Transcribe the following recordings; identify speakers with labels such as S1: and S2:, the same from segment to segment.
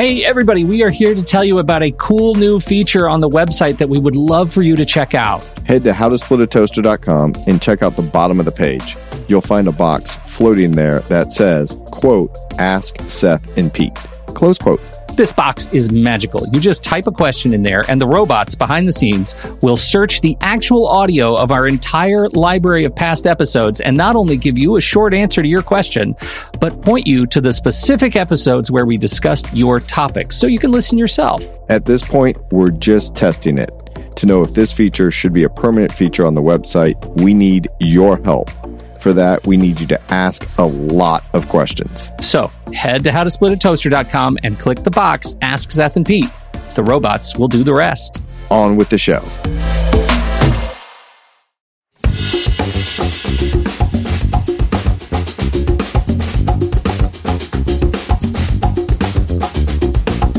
S1: Hey, everybody, we are here to tell you about a cool new feature on the website that we would love for you to check out.
S2: Head to howtosplitatoaster.com and check out the bottom of the page. You'll find a box floating there that says, quote, ask Seth and Pete, close quote.
S1: This box is magical. You just type a question in there, and the robots behind the scenes will search the actual audio of our entire library of past episodes and not only give you a short answer to your question, but point you to the specific episodes where we discussed your topic so you can listen yourself.
S2: At this point, we're just testing it. To know if this feature should be a permanent feature on the website, we need your help. For that, we need you to ask a lot of questions.
S1: So head to howtosplitatoaster.com and click the box Ask Seth and Pete. The robots will do the rest.
S2: On with the show.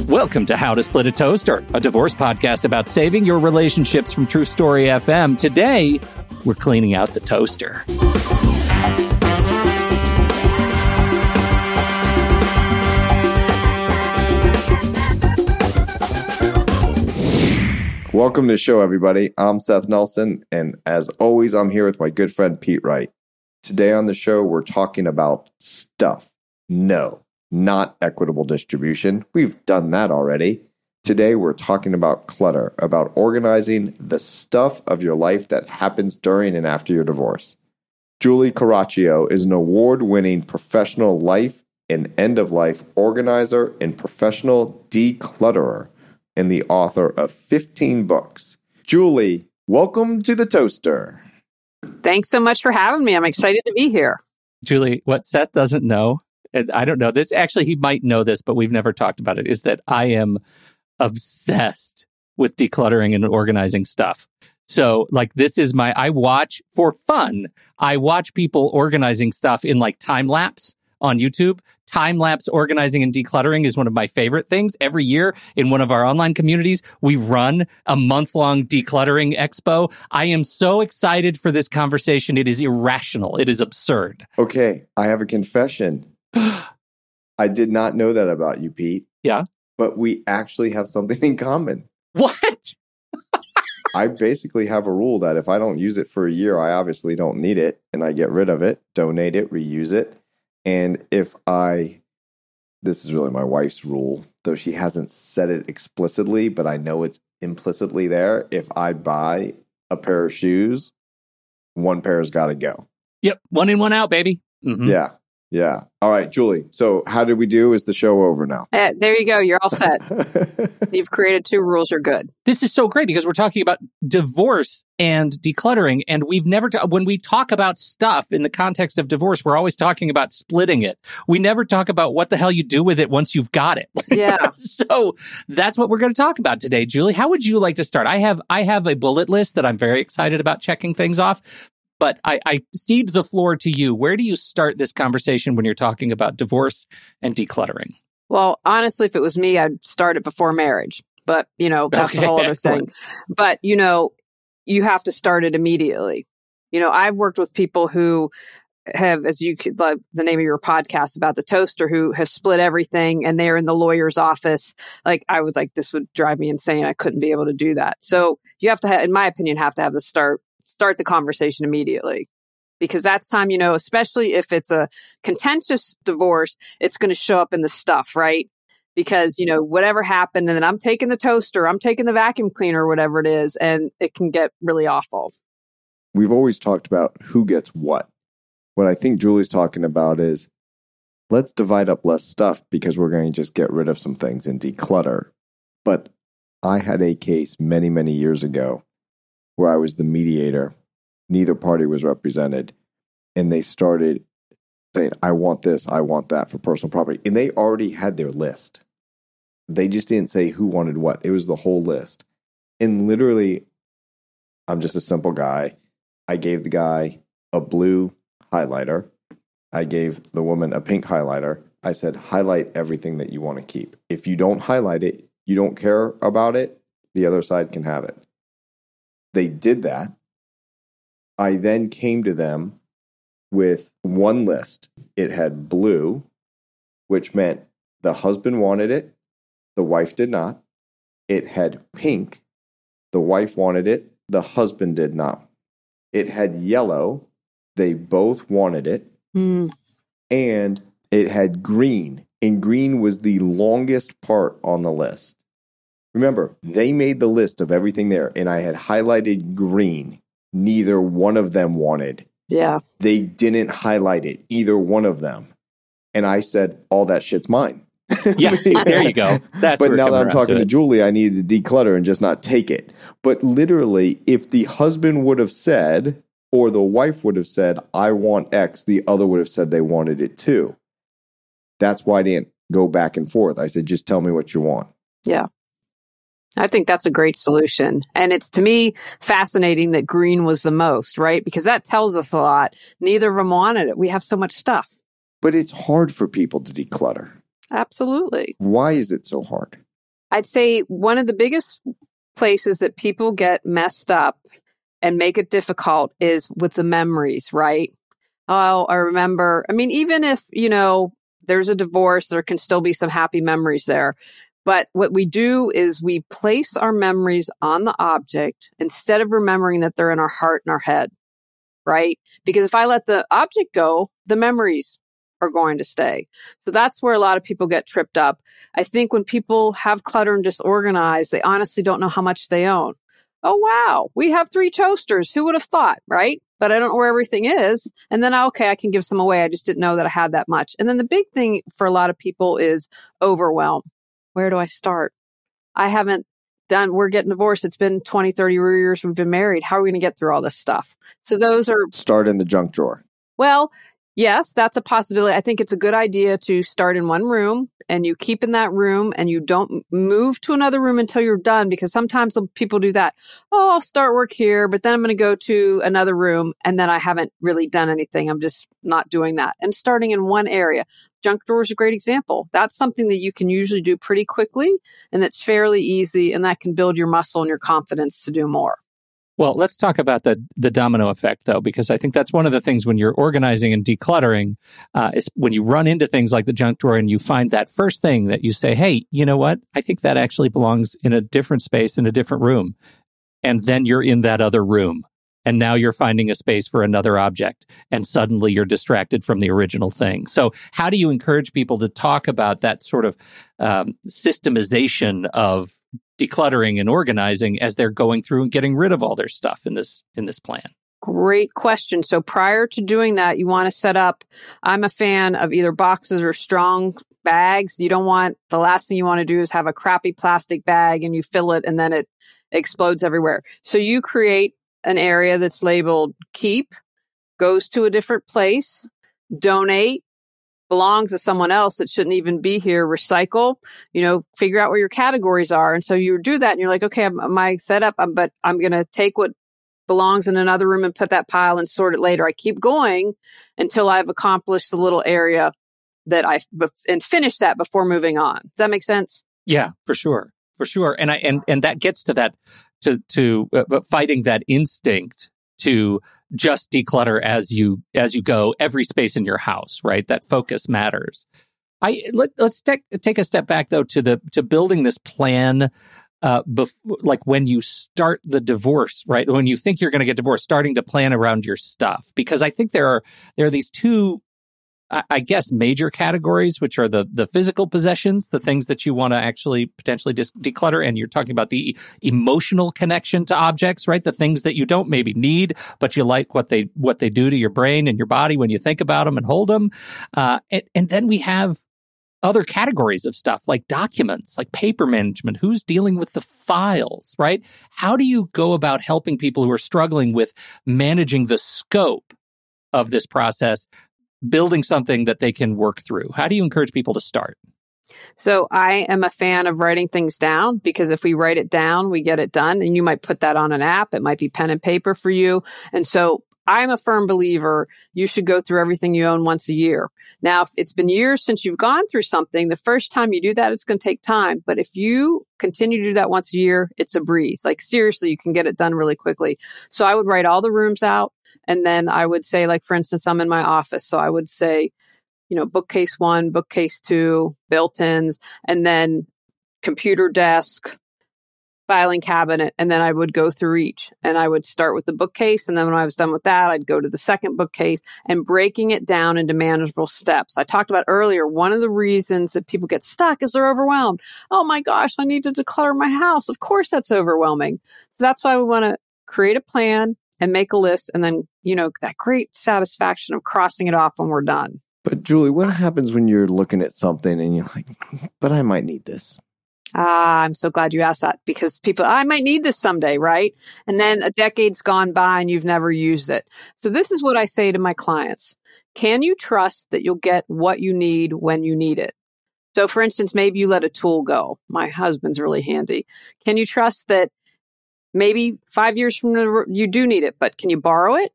S1: Welcome to How to Split a Toaster, a divorce podcast about saving your relationships from True Story FM. Today, we're cleaning out the toaster.
S2: Welcome to the show, everybody. I'm Seth Nelson, and as always, I'm here with my good friend Pete Wright. Today on the show, we're talking about stuff. No, not equitable distribution. We've done that already. Today, we're talking about clutter, about organizing the stuff of your life that happens during and after your divorce. Julie Coraccio is an award winning professional life and end of life organizer and professional declutterer and the author of 15 books. Julie, welcome to the toaster.
S3: Thanks so much for having me. I'm excited to be here.
S1: Julie, what Seth doesn't know, and I don't know this, actually, he might know this, but we've never talked about it, is that I am obsessed with decluttering and organizing stuff. So, like, this is my, I watch for fun. I watch people organizing stuff in like time lapse on YouTube. Time lapse organizing and decluttering is one of my favorite things. Every year in one of our online communities, we run a month long decluttering expo. I am so excited for this conversation. It is irrational. It is absurd.
S2: Okay, I have a confession. I did not know that about you, Pete.
S1: Yeah.
S2: But we actually have something in common.
S1: What?
S2: I basically have a rule that if I don't use it for a year, I obviously don't need it and I get rid of it, donate it, reuse it. And if I, this is really my wife's rule, though she hasn't said it explicitly, but I know it's implicitly there. If I buy a pair of shoes, one pair has got to go.
S1: Yep. One in, one out, baby. Mm-hmm.
S2: Yeah. Yeah. All right, Julie. So, how did we do? Is the show over now?
S3: Uh, there you go. You're all set. You've created two rules. You're good.
S1: This is so great because we're talking about divorce and decluttering. And we've never, ta- when we talk about stuff in the context of divorce, we're always talking about splitting it. We never talk about what the hell you do with it once you've got it.
S3: Yeah.
S1: so that's what we're going to talk about today, Julie. How would you like to start? I have, I have a bullet list that I'm very excited about checking things off. But I, I cede the floor to you. Where do you start this conversation when you're talking about divorce and decluttering?
S3: Well, honestly, if it was me, I'd start it before marriage. But, you know, that's
S1: Okay,
S3: a whole other
S1: excellent.
S3: thing. But, you know, you have to start it immediately. You know, I've worked with people who have, as you could like the name of your podcast about the toaster, who have split everything and they're in the lawyer's office. Like, I would like, this would drive me insane. I couldn't be able to do that. So you have to, ha- in my opinion, have to have the start, start the conversation immediately. Because that's time, you know, especially if it's a contentious divorce, it's going to show up in the stuff, right? because you know whatever happened and then i'm taking the toaster i'm taking the vacuum cleaner whatever it is and it can get really awful
S2: We've always talked about who gets what. What I think Julie's talking about is let's divide up less stuff because we're going to just get rid of some things and declutter. But I had a case many, many years ago where I was the mediator. Neither party was represented. And they started saying, I want this, I want that for personal property. And they already had their list. They just didn't say who wanted what. It was the whole list. And literally, I'm just a simple guy. I gave the guy a blue highlighter. I gave the woman a pink highlighter. I said, highlight everything that you want to keep. If you don't highlight it, you don't care about it, the other side can have it. They did that. I then came to them with one list. It had blue, which meant the husband wanted it The wife did not. It had pink. The wife wanted it. The husband did not. It had yellow. They both wanted it.
S3: Mm.
S2: And it had green. And green was the longest part on the list. Remember, they made the list of everything there, and I had highlighted green. Neither one of them wanted.
S3: Yeah.
S2: They didn't highlight it, either one of them. And I said, all that shit's mine.
S1: Yeah, there you go. That's
S2: but now that I'm talking to,
S1: it.
S2: Julie, I needed to declutter and just not take it. But literally, if the husband would have said, or the wife would have said, I want X, the other would have said they wanted it too. That's why I didn't go back and forth. I said, just tell me what you want.
S3: I think that's a great solution. And it's to me fascinating that green was the most, right? Because that tells us a lot. Neither of them wanted it. We have so much stuff.
S2: But it's hard for people to declutter.
S3: Absolutely.
S2: Why is it so hard?
S3: I'd say one of the biggest places that people get messed up and make it difficult is with the memories, right? Oh, I remember. I mean, even if, you know, there's a divorce, there can still be some happy memories there. But what we do is we place our memories on the object instead of remembering that they're in our heart and our head, right? Because if I let the object go, the memories are going to stay. So that's where a lot of people get tripped up. I think when people have clutter and disorganized, they honestly don't know how much they own. Oh, wow, we have three toasters. Who would have thought, right? But I don't know where everything is. And then, ah, okay, I can give some away. I just didn't know that I had that much. And then the big thing for a lot of people is overwhelm. Where do I start? I haven't done, we're getting divorced. It's been 20, 30 years we've been married. How are we going to get through all this stuff? So those are
S2: Start in the junk drawer.
S3: well, yes, that's a possibility. I think it's a good idea to start in one room and you keep in that room and you don't move to another room until you're done because sometimes people do that. Oh, I'll start work here, but then I'm going to go to another room and then I haven't really done anything. I'm just not doing that. And starting in one area. Junk drawer is a great example. That's something that you can usually do pretty quickly and that's fairly easy and that can build your muscle and your confidence to do more.
S1: Well, let's talk about the the domino effect, though, because I think that's one of the things when you're organizing and decluttering uh, is when you run into things like the junk drawer and you find that first thing that you say, "Hey, you know what? I think that actually belongs in a different space in a different room," and then you're in that other room, and now you're finding a space for another object, and suddenly you're distracted from the original thing. So, how do you encourage people to talk about that sort of um, systemization of decluttering and organizing as they're going through and getting rid of all their stuff in this in this plan?
S3: Great question. So prior to doing that, you want to set up. I'm a fan of either boxes or strong bags. You don't want the last thing you want to do is have a crappy plastic bag and you fill it and then it explodes everywhere. So you create an area that's labeled keep, goes to a different place, donate, belongs to someone else that shouldn't even be here, recycle, you know, figure out where your categories are. And so you do that and you're like, okay, I'm, my setup, I'm, but I'm going to take what belongs in another room and put that pile and sort it later. I keep going until I've accomplished the little area that I and finish that before moving on. Does that make sense?
S1: Yeah, for sure, for sure. And I and and that gets to that to to uh, fighting that instinct to just declutter as you as you go every space in your house, right? That focus matters. I let, let's take take a step back though to the to building this plan uh, bef- like when you start the divorce, right? When you think you're going to get divorced, starting to plan around your stuff, because I think there are there are these two, I, guess, major categories, which are the the physical possessions, the things that you want to actually potentially dis- declutter, and you're talking about the emotional connection to objects, right? The things that you don't maybe need, but you like what they what they do to your brain and your body when you think about them and hold them, uh, and, and then we have other categories of stuff like documents, like paper management. Who's dealing with the files, right? How do you go about helping people who are struggling with managing the scope of this process, building something that they can work through? How do you encourage people to start?
S3: So I am a fan of writing things down because if we write it down, we get it done. And you might put that on an app. It might be pen and paper for you. And so I'm a firm believer you should go through everything you own once a year. Now, if it's been years since you've gone through something, the first time you do that, it's going to take time. But if you continue to do that once a year, it's a breeze. Like seriously, you can get it done really quickly. So I would write all the rooms out. And then I would say, like, for instance, I'm in my office. So I would say, you know, bookcase one, bookcase two, built ins, and then computer desk, filing cabinet, and then I would go through each. And I would start with the bookcase. And then when I was done with that, I'd go to the second bookcase and breaking it down into manageable steps. I talked about earlier, one of the reasons that people get stuck is they're overwhelmed. Oh my gosh, I need to declutter my house. Of course, that's overwhelming. So that's why we want to create a plan and make a list and then, you know, that great satisfaction of crossing it off when we're done.
S2: But Julie, what happens when you're looking at something and you're like, but I might need this?
S3: Ah, I'm so glad you asked that because people, I might need this someday, right? And then a decade's gone by and you've never used it. So this is what I say to my clients. Can you trust that you'll get what you need when you need it? So for instance, maybe you let a tool go. My husband's really handy. Can you trust that maybe five years from now you do need it, but can you borrow it?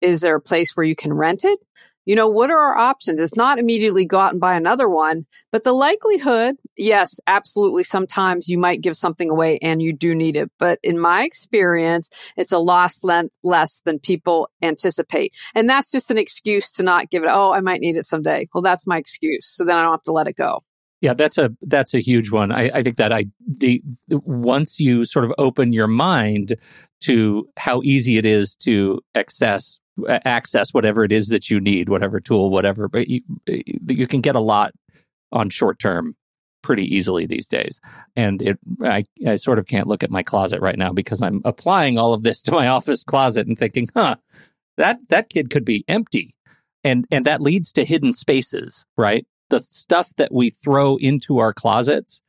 S3: Is there a place where you can rent it? you know, what are our options? It's not immediately go out and buy another one, but the likelihood, yes, absolutely. Sometimes you might give something away and you do need it. But in my experience, it's a loss less than people anticipate. And that's just an excuse to not give it. Oh, I might need it someday. Well, that's my excuse. So then I don't have to let it go.
S1: Yeah, that's a that's a huge one. I, I think that I the once you sort of open your mind to how easy it is to access access whatever it is that you need, whatever tool, whatever. But you, you can get a lot on short term pretty easily these days. And it, I, I sort of can't look at my closet right now because I'm applying all of this to my office closet and thinking, huh, that that kid could be empty, and and that leads to hidden spaces, right? The stuff that we throw into our closets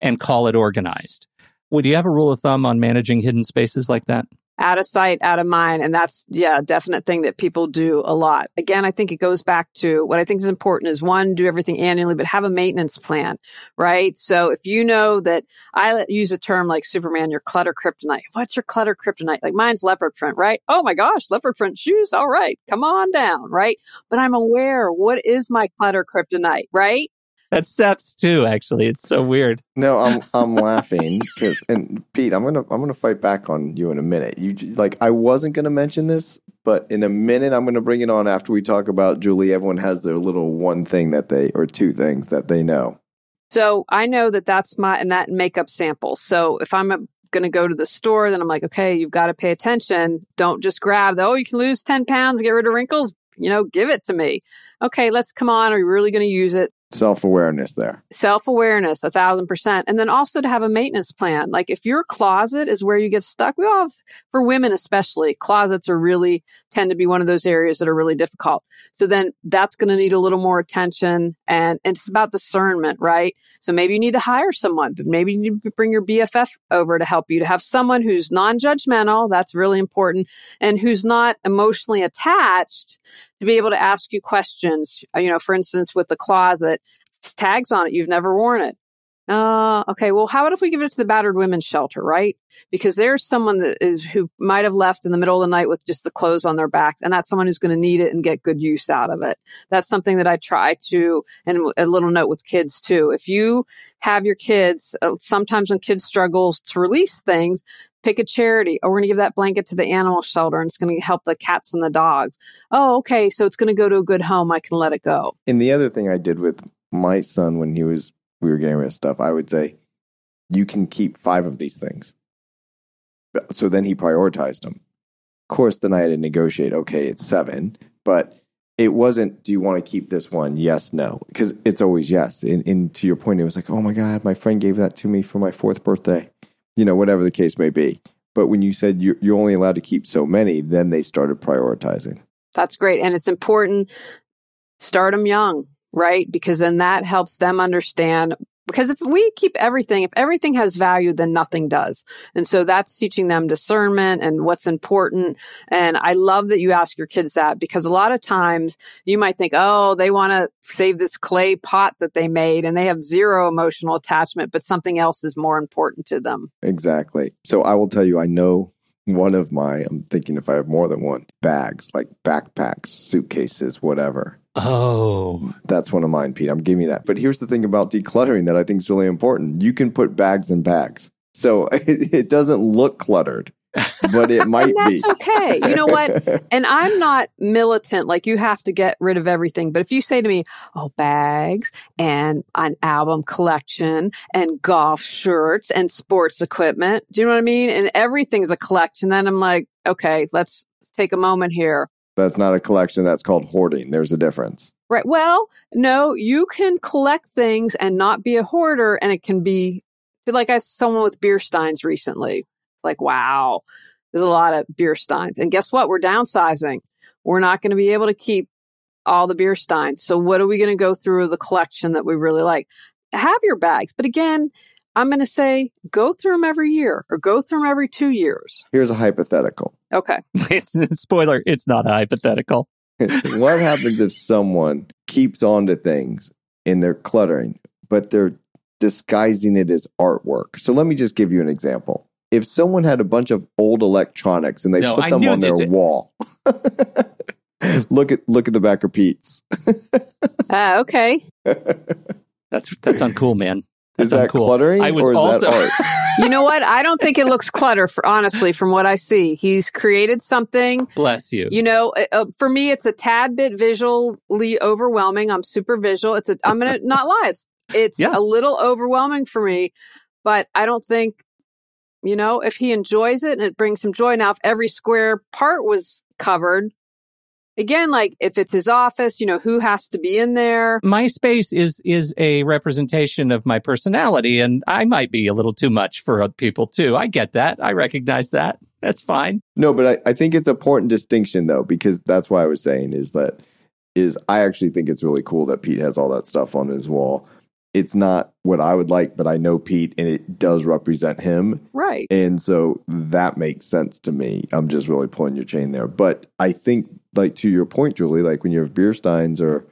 S1: and call it organized. Would you have a rule of thumb on managing hidden spaces like that?
S3: Out of sight, out of mind. And that's, yeah, definite thing that people do a lot. Again, I think it goes back to what I think is important is one, do everything annually, but have a maintenance plan, right? So if you know that I use a term like Superman, your clutter kryptonite. What's your clutter kryptonite? Like mine's leopard print, right? Oh my gosh, leopard print shoes. All right. Come on down, right? But I'm aware what is my clutter kryptonite, right?
S1: That's Seth's too. Actually, it's so weird.
S2: No, I'm I'm laughing because and Pete, I'm gonna I'm gonna fight back on you in a minute. You like I wasn't gonna mention this, but in a minute I'm gonna bring it on after we talk about Julie. Everyone has their little one thing that they or two things that they know.
S3: So I know that that's my and that makeup sample. So if I'm uh, going to go to the store, then I'm like, okay, you've got to pay attention. Don't just grab the, oh, you can lose 10 pounds, get rid of wrinkles. You know, give it to me. Okay, let's come on. Are you really going to use it?
S2: self awareness there.
S3: Self awareness, a thousand percent. And then also to have a maintenance plan. Like if your closet is where you get stuck, we all have, for women especially, closets are really tend to be one of those areas that are really difficult. So then that's going to need a little more attention and, and it's about discernment, right? So maybe you need to hire someone, but maybe you need to bring your BFF over to help you to have someone who's non-judgmental. That's really important and who's not emotionally attached to be able to ask you questions. You know, for instance, with the closet, tags on it. You've never worn it. Uh, okay. Well, how about if we give it to the battered women's shelter, right? Because there's someone that is who might have left in the middle of the night with just the clothes on their backs, and that's someone who's going to need it and get good use out of it. That's something that I try to, and a little note with kids too. If you have your kids, uh, sometimes when kids struggle to release things, pick a charity. Oh, we're going to give that blanket to the animal shelter and it's going to help the cats and the dogs. Oh, okay. So it's going to go to a good home. I can let it go.
S2: And the other thing I did with my son when he was we were getting rid of stuff, I would say, you can keep five of these things. So then he prioritized them. Of course, then I had to negotiate, okay, it's seven, but it wasn't, do you want to keep this one? Yes, no. Because it's always yes. And, and to your point, it was like, oh my God, my friend gave that to me for my fourth birthday. You know, whatever the case may be. But when you said you're, you're only allowed to keep so many, then they started prioritizing.
S3: That's great. And it's important, start them young right? Because then that helps them understand. Because if we keep everything, if everything has value, then nothing does. And so that's teaching them discernment and what's important. And I love that you ask your kids that because a lot of times you might think, oh, they want to save this clay pot that they made and they have zero emotional attachment, but something else is more important to them.
S2: Exactly. So I will tell you, I know one of my, I'm thinking if I have more than one, bags, like backpacks, suitcases, whatever.
S1: Oh.
S2: That's one of mine, Pete. I'm giving you that. But here's the thing about decluttering that I think is really important. You can put bags in bags. So it, it doesn't look cluttered. but it might
S3: and that's
S2: be.
S3: okay. You know what? And I'm not militant, like you have to get rid of everything. But if you say to me, oh, bags and an album collection and golf shirts and sports equipment, do you know what I mean? And everything's a collection, then I'm like, okay, let's take a moment here.
S2: That's not a collection. That's called hoarding. There's a difference.
S3: Right. Well, no, you can collect things and not be a hoarder, and it can be like I saw someone with beer steins recently. Like, wow, there's a lot of beer steins. And guess what? We're downsizing. We're not going to be able to keep all the beer steins. So what are we going to go through the collection that we really like? Have your bags. But again, I'm going to say go through them every year or go through them every two years.
S2: Here's a hypothetical.
S3: Okay.
S1: it's spoiler, it's not hypothetical.
S2: what happens if someone keeps on to things and they're cluttering, but they're disguising it as artwork? So let me just give you an example. If someone had a bunch of old electronics and they
S1: No,
S2: put
S1: I
S2: them on their
S1: this-
S2: wall. look at look at the back of Pete's.
S3: Ah, okay.
S1: That's that's uncool, man. That's
S2: Is that
S1: uncool.
S2: cluttering
S1: I was
S2: or is
S1: also
S2: that art?
S3: You know what? I don't think it looks clutter for honestly from what I see. He's created something
S1: bless you.
S3: You know, uh, uh, for me, it's a tad bit visually overwhelming. I'm super visual. It's a, I'm going to not lie. It's, it's
S1: Yeah.
S3: a little overwhelming for me, but I don't think, you know, if he enjoys it and it brings him joy. Now, if every square part was covered, again, like if it's his office, you know, who has to be in there?
S1: my space is is a representation of my personality and I might be a little too much for other people too. I get that. I recognize that. That's fine.
S2: No, but I, I think it's an important distinction though, because that's why I was saying is that is I actually think it's really cool that Pete has all that stuff on his wall. It's not what I would like, but I know Pete and it does represent him.
S3: Right.
S2: And so that makes sense to me. I'm just really pulling your chain there. But I think, like to your point, Julie, like when you have beer steins or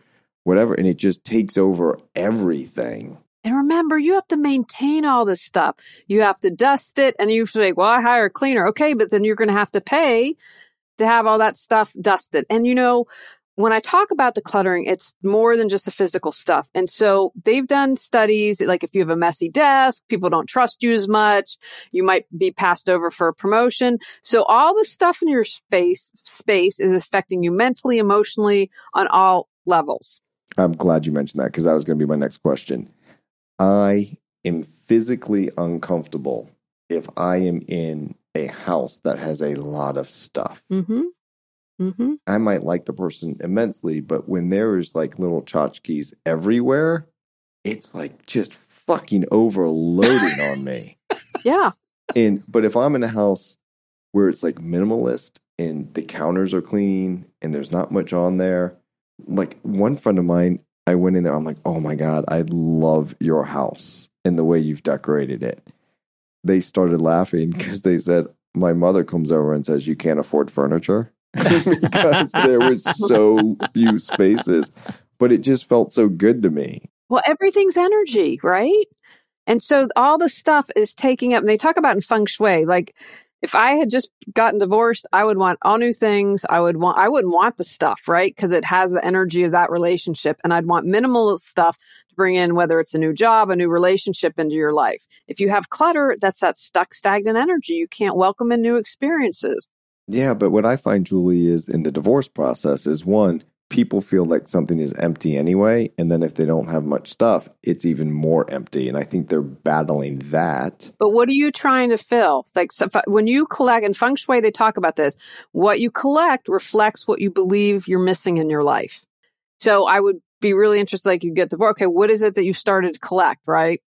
S2: whatever, and it just takes over everything.
S3: And remember, you have to maintain all this stuff. You have to dust it, and you have to like, well, I hire a cleaner. Okay, but then you're going to have to pay to have all that stuff dusted. And you know, when I talk about decluttering, it's more than just the physical stuff. And so they've done studies like if you have a messy desk, people don't trust you as much, you might be passed over for a promotion. So all the stuff in your space space is affecting you mentally, emotionally on all levels.
S2: I'm glad you mentioned that because that was going to be my next question. I am physically uncomfortable if I am in a house that has a lot of stuff.
S3: Mhm. Mhm.
S2: I might like the person immensely, but when there is like little tchotchkes everywhere, it's like just fucking overloading on me.
S3: Yeah.
S2: And but if I'm in a house where it's like minimalist and the counters are clean and there's not much on there, like one friend of mine, I went in there, I'm like, oh my God, I love your house and the way you've decorated it. They started laughing because they said, My mother comes over and says, You can't afford furniture because there was so few spaces. But it just felt so good to me.
S3: Well, everything's energy, right? And so all the stuff is taking up, and they talk about in feng shui, like if I had just gotten divorced, I would want all new things. I would want, I wouldn't want the stuff, right? Because it has the energy of that relationship. And I'd want minimal stuff to bring in, whether it's a new job, a new relationship into your life. If you have clutter, that's that stuck, stagnant energy. You can't welcome in new experiences.
S2: Yeah, but what I find, Julie, is in the divorce process is one, people feel like something is empty anyway. And then if they don't have much stuff, it's even more empty. And I think they're battling that.
S3: But what are you trying to fill? Like so when you collect in feng shui, they talk about this. What you collect reflects what you believe you're missing in your life. So I would be really interested, like you get divorced. Okay, what is it that you started to collect, right?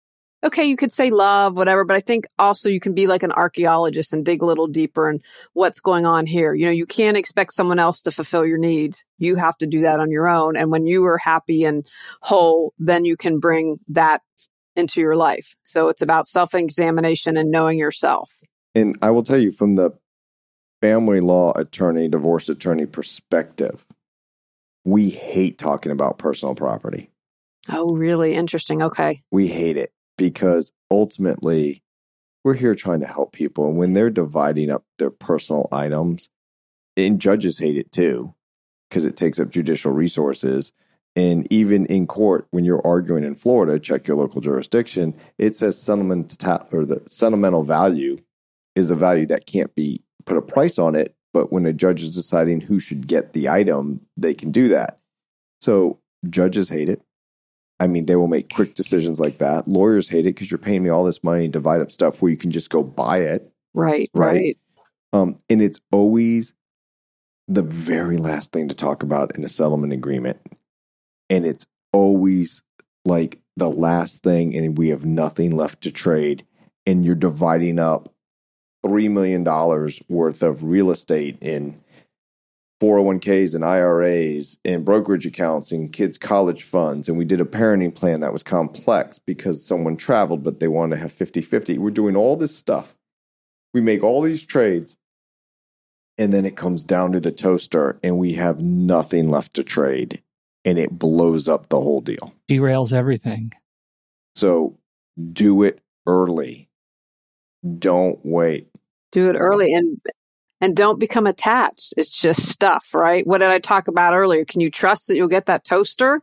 S3: Okay, you could say love, whatever, but I think also you can be like an archaeologist and dig a little deeper and what's going on here. You know, you can't expect someone else to fulfill your needs. You have to do that on your own. And when you are happy and whole, then you can bring that into your life. So it's about self examination and knowing yourself.
S2: And I will tell you from the family law attorney, divorce attorney perspective, we hate talking about personal property.
S3: Oh, really? Interesting. Okay.
S2: We hate it because ultimately we're here trying to help people. And when they're dividing up their personal items, and judges hate it too because it takes up judicial resources. And even in court, when you're arguing in Florida, check your local jurisdiction, it says sentiment or the sentimental value is a value that can't be put a price on it, but when a judge is deciding who should get the item, they can do that. So judges hate it. I mean, they will make quick decisions like that. Lawyers hate it because you're paying me all this money to divide up stuff where you can just go buy it.
S3: Right,
S2: Right.
S3: right.
S2: Um, and it's always the very last thing to talk about in a settlement agreement. And it's always like the last thing, and we have nothing left to trade. And you're dividing up $3 million worth of real estate in 401ks and IRAs and brokerage accounts and kids' college funds. And we did a parenting plan that was complex because someone traveled, but they wanted to have 50 50. We're doing all this stuff. We make all these trades. And then it comes down to the toaster, and we have nothing left to trade. And it blows up the whole deal.
S1: Derails everything.
S2: So do it early. Don't wait.
S3: Do it early and and don't become attached. It's just stuff, right? What did I talk about earlier? Can you trust that you'll get that toaster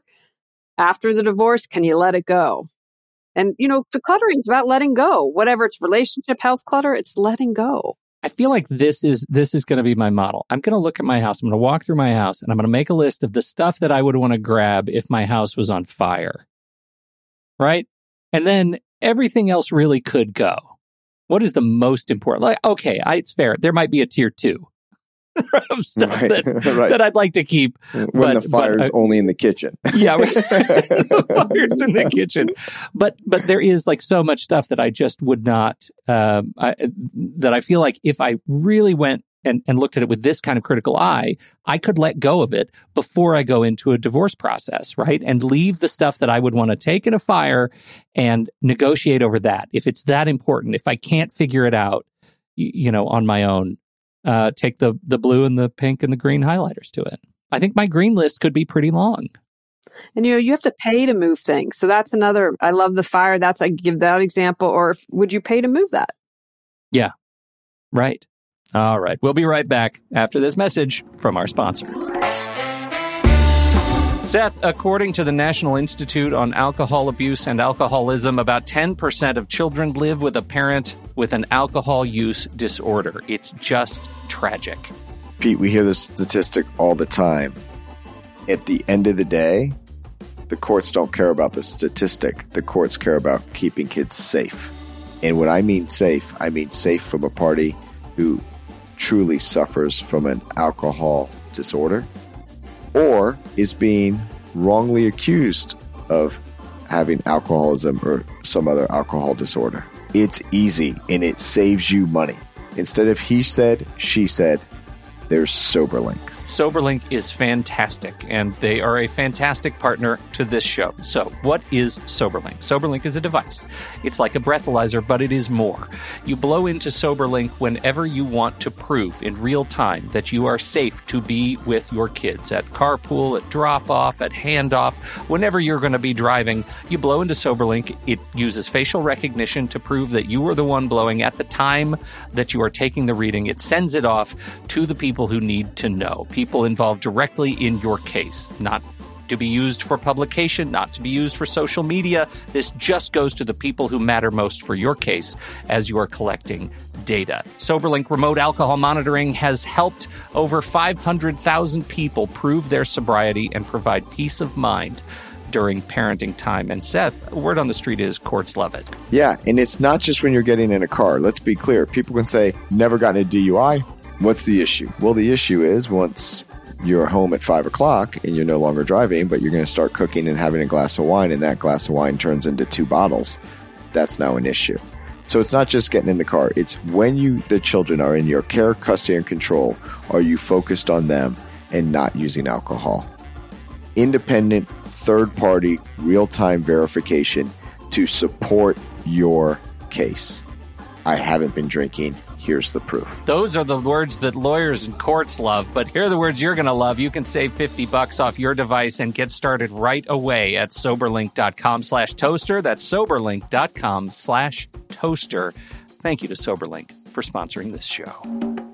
S3: after the divorce? Can you let it go? And you know, decluttering is about letting go. Whatever it's relationship health clutter, it's letting go.
S1: I feel like this is this is going to be my model. I'm going to look at my house. I'm going to walk through my house and I'm going to make a list of the stuff that I would want to grab if my house was on fire. Right? And then everything else really could go. What is the most important? Like, okay, I, it's fair. There might be a tier two of stuff
S2: Right,
S1: that,
S2: right.
S1: that I'd like to keep.
S2: when
S1: but-
S2: the
S1: but
S2: fire's only in the kitchen.
S1: Yeah, the fire's in the kitchen. But but there is like so much stuff that I just would not. Um, I, that I feel like if I really went and, and looked at it with this kind of critical eye, I could let go of it before I go into a divorce process, right? And leave the stuff that I would want to take in a fire and negotiate over that. If it's that important, if I can't figure it out, you know, on my own, uh, take the the blue and the pink and the green highlighters to it. I think my green list could be pretty long.
S3: And you know, you have to pay to move things. So that's another I love the fire. That's I give that example. Or if, would you pay to move that?
S1: Yeah, right. All right. We'll be right back after this message from our sponsor. Seth, according to the National Institute on Alcohol Abuse and Alcoholism, about 10% of children live with a parent with an alcohol use disorder. It's just tragic.
S2: Pete, we hear this statistic all the time. At the end of the day, the courts don't care about the statistic. The courts care about keeping kids safe. And when I mean safe, I mean safe from a party who truly suffers from an alcohol disorder or is being wrongly accused of having alcoholism or some other alcohol disorder. It's easy and it saves you money. Instead of he said, she said, there's SoberLink.
S1: SoberLink is fantastic, and they are a fantastic partner to this show. So, what is SoberLink? SoberLink is a device. It's like a breathalyzer, but it is more. You blow into SoberLink whenever you want to prove in real time that you are safe to be with your kids at carpool, at drop off, at handoff, whenever you're going to be driving. You blow into SoberLink. It uses facial recognition to prove that you were the one blowing at the time that you are taking the reading. It sends it off to the people who need to know, people involved directly in your case, not to be used for publication, not to be used for social media. This just goes to the people who matter most for your case as you are collecting data. SoberLink remote alcohol monitoring has helped over 500,000 people prove their sobriety and provide peace of mind during parenting time. And Seth, word on the street is courts love it.
S2: Yeah, and it's not just when you're getting in a car. Let's be clear. People can say, never gotten a DUI. What's the issue? Well, the issue is once you're home at five o'clock and you're no longer driving, but you're going to start cooking and having a glass of wine, and that glass of wine turns into two bottles. That's now an issue. So it's not just getting in the car. It's when you, the children, are in your care, custody, and control, are you focused on them and not using alcohol? Independent, third party, real time verification to support your case. I haven't been drinking. Here's the proof.
S1: Those are the words that lawyers and courts love, but here are the words you're going to love. You can save 50 bucks off your device and get started right away at soberlink.com slash toaster. That's soberlink.com slash toaster. Thank you to Soberlink for sponsoring this show.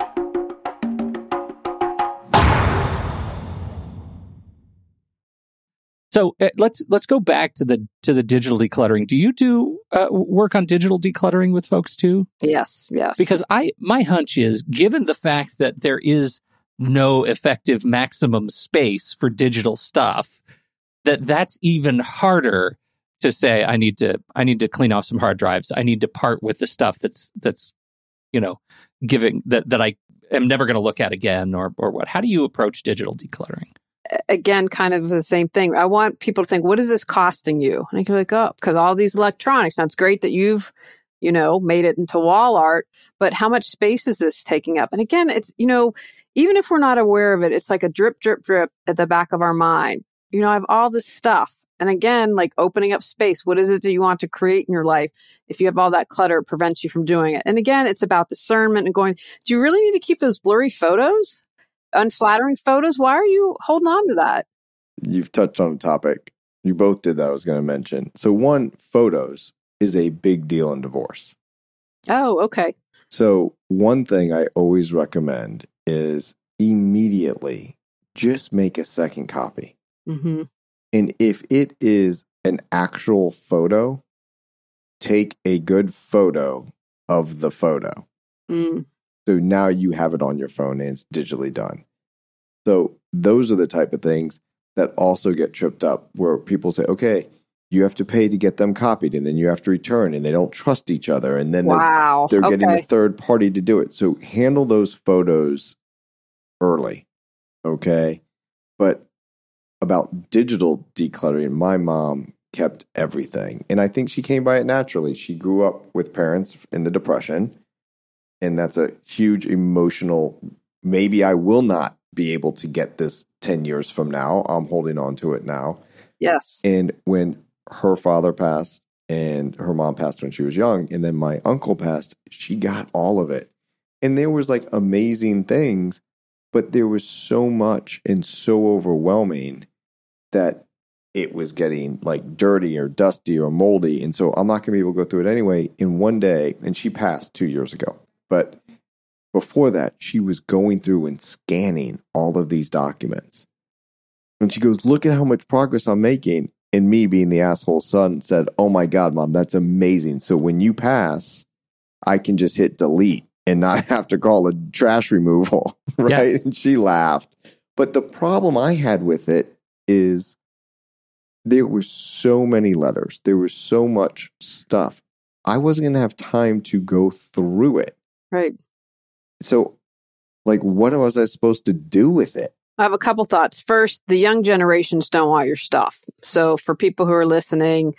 S1: So uh, let's let's go back to the to the digital decluttering. Do you do uh, work on digital decluttering with folks too?
S3: Yes, yes.
S1: Because I my hunch is given the fact that there is no effective maximum space for digital stuff, that that's even harder to say I need to I need to clean off some hard drives. I need to part with the stuff that's that's you know giving that that I am never going to look at again or or what. How do you approach digital decluttering?
S3: Again, kind of the same thing. I want people to think, what is this costing you? And I can like, oh, because all these electronics. Now it's great that you've, you know, made it into wall art, but how much space is this taking up? And again, it's, you know, even if we're not aware of it, it's like a drip, drip, drip at the back of our mind. You know, I have all this stuff. And again, like opening up space. What is it that you want to create in your life? If you have all that clutter, it prevents you from doing it. And again, it's about discernment and going, do you really need to keep those blurry photos? Unflattering photos. Why are you holding on to that?
S2: You've touched on a topic. You both did that. I was going to mention. So, one, photos is a big deal in divorce.
S3: Oh, okay.
S2: So, one thing I always recommend is immediately just make a second copy.
S3: Mm-hmm.
S2: And if it is an actual photo, take a good photo of the photo.
S3: Mm.
S2: So now you have it on your phone and it's digitally done. So those are the type of things that also get tripped up where people say, okay, you have to pay to get them copied and then you have to return and they don't trust each other and then
S3: wow.
S2: they're, they're
S3: okay.
S2: getting a third party to do it. So handle those photos early. Okay. But about digital decluttering, my mom kept everything. And I think she came by it naturally. She grew up with parents in the Depression and that's a huge emotional maybe i will not be able to get this 10 years from now. I'm holding on to it now.
S3: Yes.
S2: And when her father passed and her mom passed when she was young and then my uncle passed she got all of it. And there was like amazing things but there was so much and so overwhelming that it was getting like dirty or dusty or moldy. And so i'm not going to be able to go through it anyway. In one day and she passed two years ago but before that, she was going through and scanning all of these documents. And she goes, Look at how much progress I'm making. And me, being the asshole son, said, Oh my God, mom, that's amazing. So when you pass, I can just hit delete and not have to call a trash removal. Right. Yes. And she laughed. But the problem I had with it is there were so many letters, there was so much stuff. I wasn't going to have time to go through it.
S3: Right.
S2: So, like, what was I supposed to do with it?
S3: I have a couple thoughts. First, the young generations don't want your stuff. So, for people who are listening,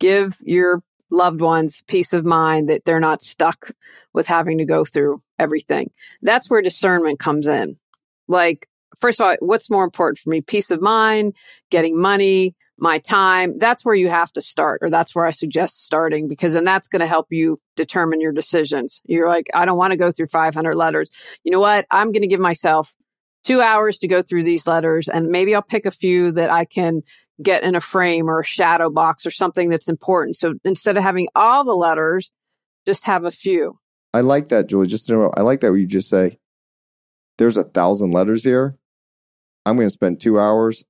S3: give your loved ones peace of mind that they're not stuck with having to go through everything. That's where discernment comes in. Like, first of all, what's more important for me? Peace of mind, getting money, my time. That's where you have to start, or that's where I suggest starting because then that's going to help you determine your decisions. You're like, I don't want to go through 500 letters. You know what? I'm going to give myself two hours to go through these letters and maybe I'll pick a few that I can get in a frame or a shadow box or something that's important. So instead of having all the letters, just have a few.
S2: I like that, Julie. Just know, I like that you just say, there's a thousand letters here. I'm going to spend two hours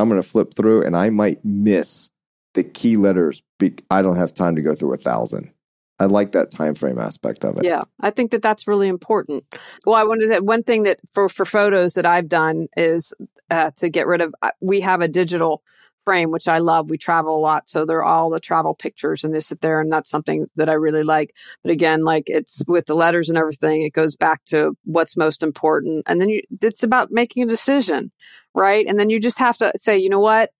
S2: I'm going to flip through and I might miss the key letters. Be- I don't have time to go through a thousand. I like that time frame aspect of it.
S3: Yeah, I think that that's really important. Well, I wanted to one thing that for for photos that I've done is uh, to get rid of. We have a digital frame which I love. We travel a lot, so they're all the travel pictures and they sit there, and that's something that I really like. But again, like it's with the letters and everything, it goes back to what's most important, and then you, it's about making a decision right? And then you just have to say, you know what?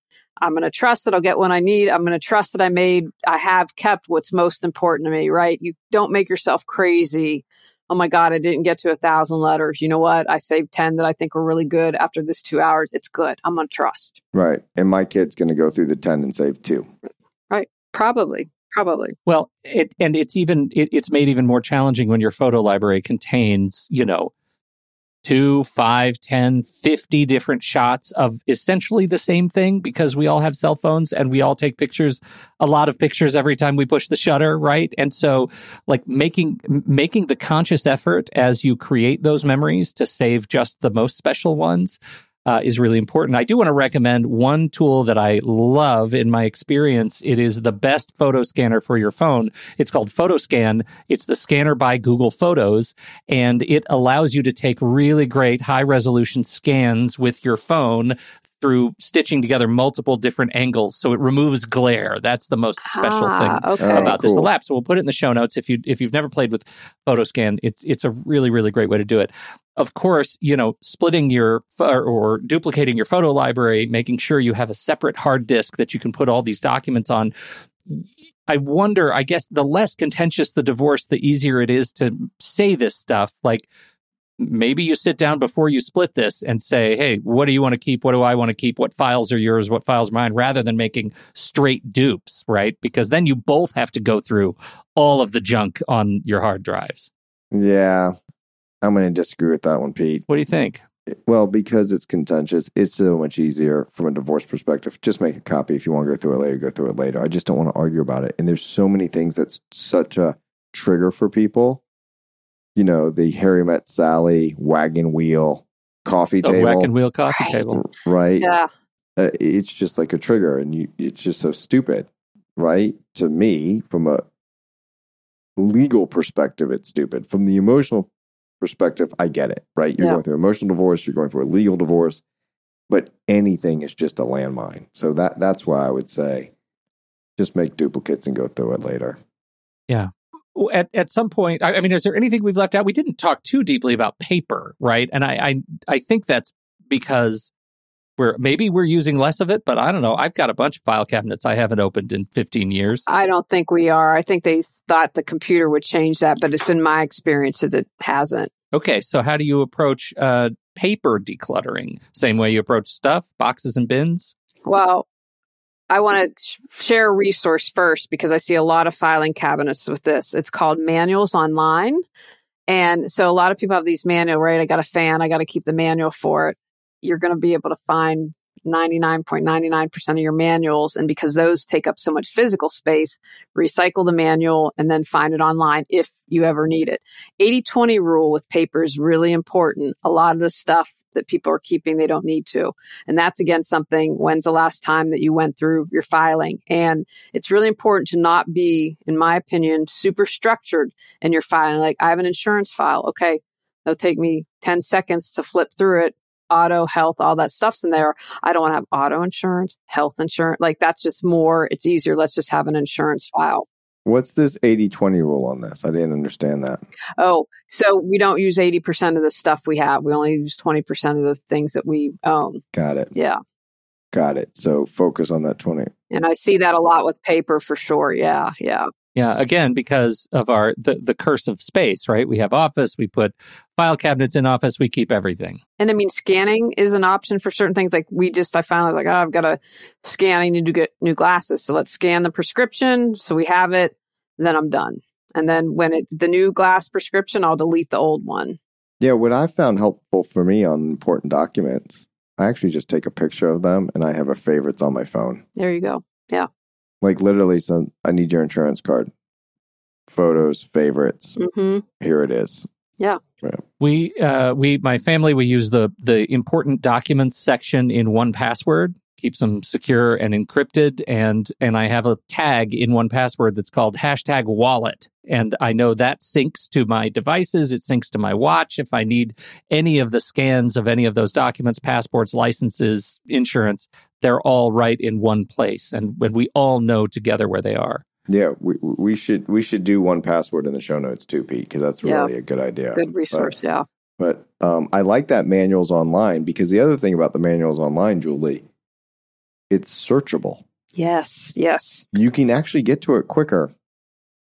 S3: I'm going to trust that I'll get what I need. I'm going to trust that I made, I have kept what's most important to me, right? You don't make yourself crazy. Oh my God, I didn't get to a thousand letters. You know what? I saved 10 that I think were really good after this two hours. It's good. I'm going to trust.
S2: Right. And my kid's going to go through the 10 and save two.
S3: Right. Probably. Probably.
S1: Well, it, and it's even, it, it's made even more challenging when your photo library contains, you know, two, five, ten, fifty different shots of essentially the same thing because we all have cell phones and we all take pictures, a lot of pictures every time we push the shutter, right? And so like making making the conscious effort as you create those memories to save just the most special ones. Uh, is really important. I do want to recommend one tool that I love in my experience. It is the best photo scanner for your phone. It's called PhotoScan. It's the scanner by Google Photos, and it allows you to take really great high resolution scans with your phone through stitching together multiple different angles so it removes glare that's the most special
S3: Ah,
S1: thing
S3: okay.
S2: Oh,
S1: about this
S2: cool.
S1: lab so we'll put it in the show notes if you if you've never played with photoscan it's it's a really really great way to do it of course you know splitting your or, or duplicating your photo library making sure you have a separate hard disk that you can put all these documents on I wonder, I guess the less contentious the divorce, the easier it is to say this stuff. Like maybe you sit down before you split this and say, hey, what do you want to keep? What do I want to keep? What files are yours? What files are mine? Rather than making straight dupes, right? Because then you both have to go through all of the junk on your hard drives.
S2: Yeah, I'm going to disagree with that one, Pete.
S1: What do you think?
S2: Well, because it's contentious, it's so much easier from a divorce perspective. Just make a copy. If you want to go through it later, go through it later. I just don't want to argue about it. And there's so many things that's such a trigger for people. You know, the Harry Met Sally wagon wheel coffee
S1: The
S2: table,
S1: wagon wheel coffee
S3: Right.
S1: table.
S2: right?
S3: Yeah.
S2: uh, it's just like a trigger and you it's just so stupid right to me from a legal perspective it's stupid from the emotional perspective i get it right you're
S3: Yeah.
S2: going through emotional divorce you're going through a legal divorce but anything is just a landmine so that that's why i would say just make duplicates and go through it later
S1: at at some point I, I mean is there anything we've left out? We didn't talk too deeply about paper right? And i i, I think that's because we're maybe we're using less of it but i don't know. I've got a bunch of file cabinets i haven't opened in 15 years.
S3: I don't think we are. I think they thought the computer would change that, but it's been my experience that it hasn't.
S1: okay so how do you approach uh paper decluttering? Same way you approach stuff boxes and bins?
S3: Well, I want to sh- share a resource first because I see a lot of filing cabinets with this. It's called Manuals Online. And so a lot of people have these manual, right? I got a fan, I got to keep the manual for it. You're going to be able to find 99.99% of your manuals. And because those take up so much physical space, recycle the manual and then find it online if you ever need it. 80 20 rule with paper is really important. A lot of the stuff that people are keeping, they don't need to. And that's again something, when's the last time that you went through your filing? And it's really important to not be, in my opinion, super structured in your filing. Like I have an insurance file. Okay. It'll take me 10 seconds to flip through it. Auto, health, all that stuff's in there. I don't want to have auto insurance, health insurance. Like that's just more, it's easier. Let's just have an insurance file.
S2: What's this 80-20 rule on this i didn't understand that
S3: Oh, so we don't use 80% of the stuff we have. We only use 20% of the things that we own.
S2: got it
S3: Yeah.
S2: got it so focus on that 20
S3: And I see that a lot with paper for sure. Yeah. Yeah.
S1: Yeah, again, because of our the, the curse of space, right? We have office, we put file cabinets in office, we keep everything.
S3: And I mean, scanning is an option for certain things. Like we just, I finally like, oh, I've got to scan. I need to get new glasses. So let's scan the prescription. So we have it. Then I'm done. And then when it's the new glass prescription, I'll delete the old one.
S2: Yeah, what I found helpful for me on important documents, I actually just take a picture of them and I have a favorites on my phone.
S3: There you go.
S2: Like literally, so I need your insurance card, photos, favorites.
S3: hmm
S2: Here it is. Yeah.
S1: We uh we my family we use the the important documents section in 1Password keeps them secure and encrypted and and I have a tag in 1Password that's called hashtag wallet and I know that syncs to my devices it syncs to my watch if I need any of the scans of any of those documents passports licenses insurance they're all right in one place and when we all know together where they are
S2: Yeah, we we should we should do 1Password in the show notes too, Pete, because that's
S3: Yeah.
S2: really a good idea.
S3: Good resource. yeah.
S2: But um, I like that manuals online because the other thing about the manuals online, Julie, it's searchable.
S3: Yes. Yes.
S2: You can actually get to it quicker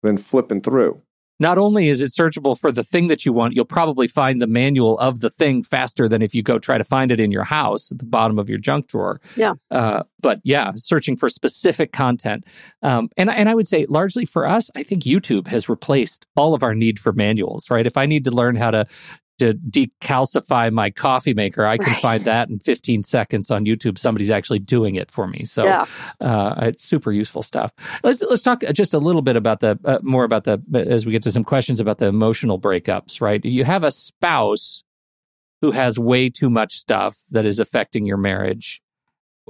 S2: than flipping through.
S1: not only is it searchable for the thing that you want, you'll probably find the manual of the thing faster than if you go try to find it in your house at the bottom of your junk drawer.
S3: Yeah.
S1: Uh, but yeah, searching for specific content. Um, and, and I would say largely for us, I think YouTube has replaced all of our need for manuals, right? If I need to learn how to to decalcify my coffee maker, I can
S3: Right.
S1: find that in 15 seconds on YouTube. Somebody's actually doing it for me. So
S3: yeah.
S1: uh, it's super useful stuff. Let's let's talk just a little bit about the uh, more about the as we get to some questions about the emotional breakups. Right, you have a spouse who has way too much stuff that is affecting your marriage.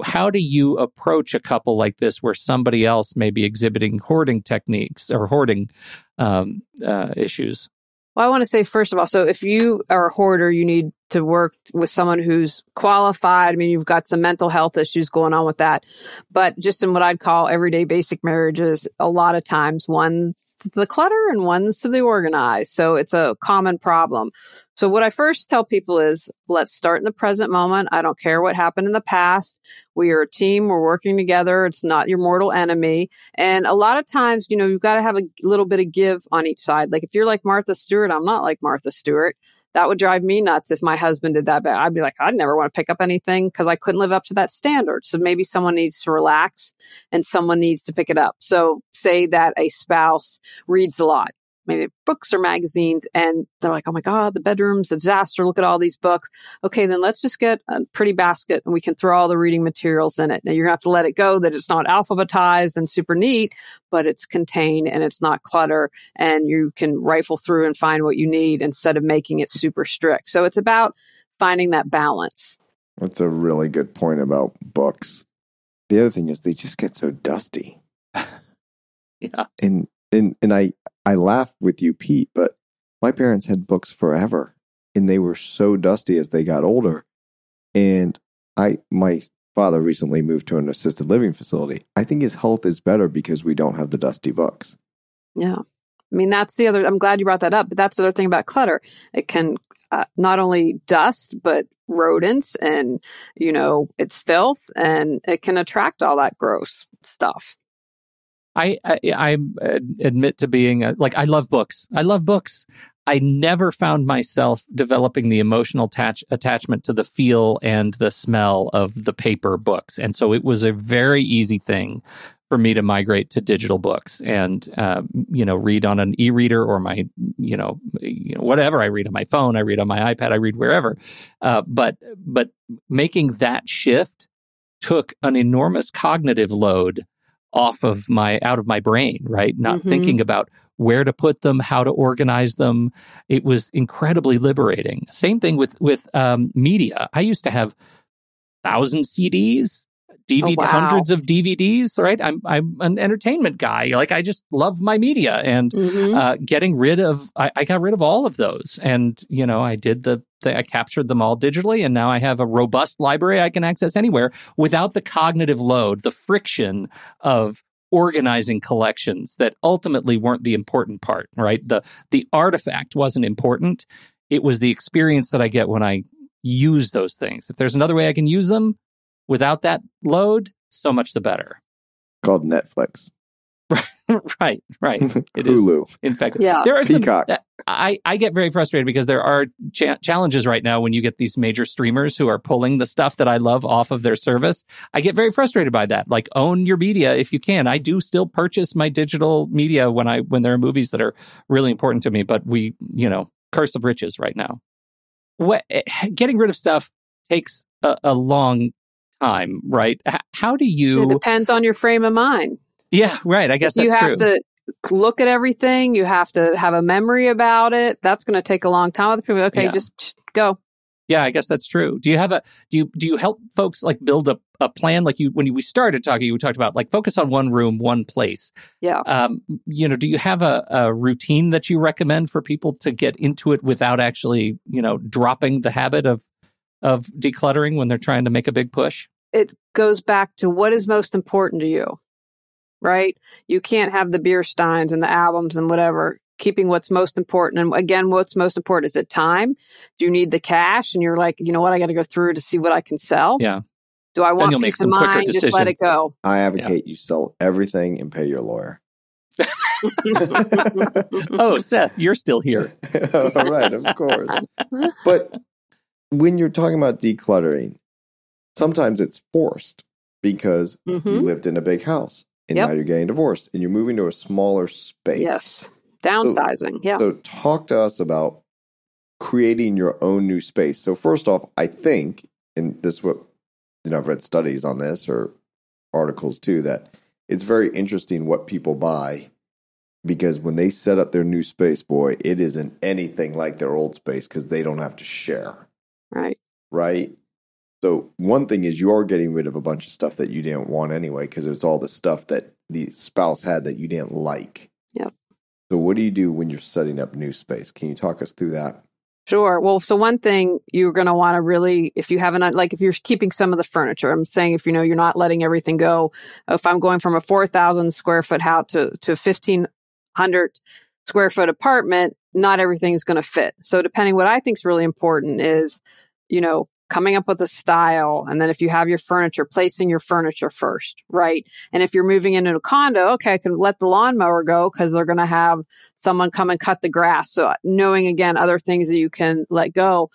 S1: How do you approach a couple like this where somebody else may be exhibiting hoarding techniques or hoarding um, uh, issues?
S3: Well, I want to say, first of all, so if you are a hoarder, you need to work with someone who's qualified. I mean, you've got some mental health issues going on with that. But just in what I'd call everyday basic marriages, a lot of times one to the clutter and one's to the organized. So it's a common problem. So what I first tell people is let's start in the present moment. I don't care what happened in the past. We are a team. We're working together. It's not your mortal enemy. And a lot of times, you know, you've got to have a little bit of give on each side. Like if you're like Martha Stewart, I'm not like Martha Stewart that would drive me nuts if my husband did that. But I'd be like, I'd never want to pick up anything because I couldn't live up to that standard. So maybe someone needs to relax and someone needs to pick it up. So say that a spouse reads a lot maybe books or magazines and they're like oh my god the bedroom's a disaster. Look at all these books. Okay then let's just get a pretty basket and we can throw all the reading materials in it. Now you're gonna have to let it go that it's not alphabetized and super neat but it's contained and it's not clutter and you can rifle through and find what you need instead of making it super strict. So it's about finding that balance.
S2: That's a really good point about books. The other thing is they just get so dusty.
S1: Yeah.
S2: And and and I I laugh with you, Pete, but my parents had books forever, and they were so dusty as they got older. And I my father recently moved to an assisted living facility. I think his health is better because we don't have the dusty books.
S3: Yeah. I mean, that's the other, I'm glad you brought that up, but that's the other thing about clutter. It can uh, not only dust, but rodents and, you know, it's filth and it can attract all that gross stuff.
S1: I, I, I admit to being a, like I love books. I love books. I never found myself developing the emotional attach, attachment to the feel and the smell of the paper books, and so it was a very easy thing for me to migrate to digital books and uh, you know read on an e-reader or my you know, you know whatever I read on my phone, I read on my iPad, I read wherever. Uh, but but making that shift took an enormous cognitive load off of my out of my brain right? Not mm-hmm. thinking about where to put them how to organize them. It was incredibly liberating. Same thing with with um, media. I used to have thousand cds DVD, oh, wow. hundreds of DVDs, right? I'm I'm an entertainment guy. Like I just love my media, and mm-hmm. uh, getting rid of I, I, got rid of all of those, and you know I did the, the I captured them all digitally, and now I have a robust library I can access anywhere without the cognitive load, the friction of organizing collections that ultimately weren't the important part. Right? the The artifact wasn't important. It was the experience that I get when I use those things. If there's another way I can use them, without that load, so much the better.
S2: Called Netflix.
S1: right, right.
S2: It Hulu.
S1: Is, in fact,
S3: yeah.
S1: there are
S2: Peacock.
S1: Some, I, I get very frustrated because there are cha- challenges right now when you get these major streamers who are pulling the stuff that I love off of their service. I get very frustrated by that. Like own your media if you can. I do still purchase my digital media when I when there are movies that are really important to me, but we, you know, curse of riches right now. What, eh, getting rid of stuff takes a, a long time, right? How do you?
S3: It depends on your frame of mind.
S1: Yeah, right. I guess
S3: you have
S1: true.
S3: to look at everything. You have to have a memory about it. That's going to take a long time. Other people, okay, yeah. just go.
S1: Yeah, I guess that's true. Do you have a do you do you help folks like build a, a plan like you when we started talking we talked about like focus on one room, one place.
S3: Yeah. Um,
S1: you know, do you have a, a routine that you recommend for people to get into it without actually, you know, dropping the habit of of decluttering when they're trying to make a big push?
S3: It goes back to what is most important to you, right? You can't have the beer steins and the albums and whatever. Keeping what's most important. And again, what's most important? Is it time? Do you need the cash? And you're like, you know what? I got to go through to see what I can sell.
S1: Yeah.
S3: Do I want peace of mind? Just let it go.
S2: I advocate yeah. you sell everything and pay your lawyer.
S1: oh, Seth, you're still here.
S2: All right, of course. But when you're talking about decluttering, sometimes it's forced because mm-hmm. you lived in a big house and yep. now you're getting divorced and you're moving to a smaller space.
S3: Yes. Downsizing. So, yeah.
S2: So talk to us about creating your own new space. So first off, I think, and this what you know, I've read studies on this or articles too, that it's very interesting what people buy because when they set up their new space, boy, it isn't anything like their old space because they don't have to share.
S3: Right.
S2: Right. So one thing is you are getting rid of a bunch of stuff that you didn't want anyway because it's all the stuff that the spouse had that you didn't like.
S3: Yep.
S2: So what do you do when you're setting up new space? Can you talk us through that?
S3: Sure. Well, so one thing you're going to want to really, if you haven't, like if you're keeping some of the furniture, I'm saying if you know you're not letting everything go, if I'm going from a 4,000 square foot house to, to a 1,500 square foot apartment, not everything is going to fit. So depending, what I think is really important is, you know, coming up with a style and then if you have your furniture placing your furniture first right? And if you're moving into a condo okay i can let the lawnmower go because they're going to have someone come and cut the grass. So knowing again other things that you can let go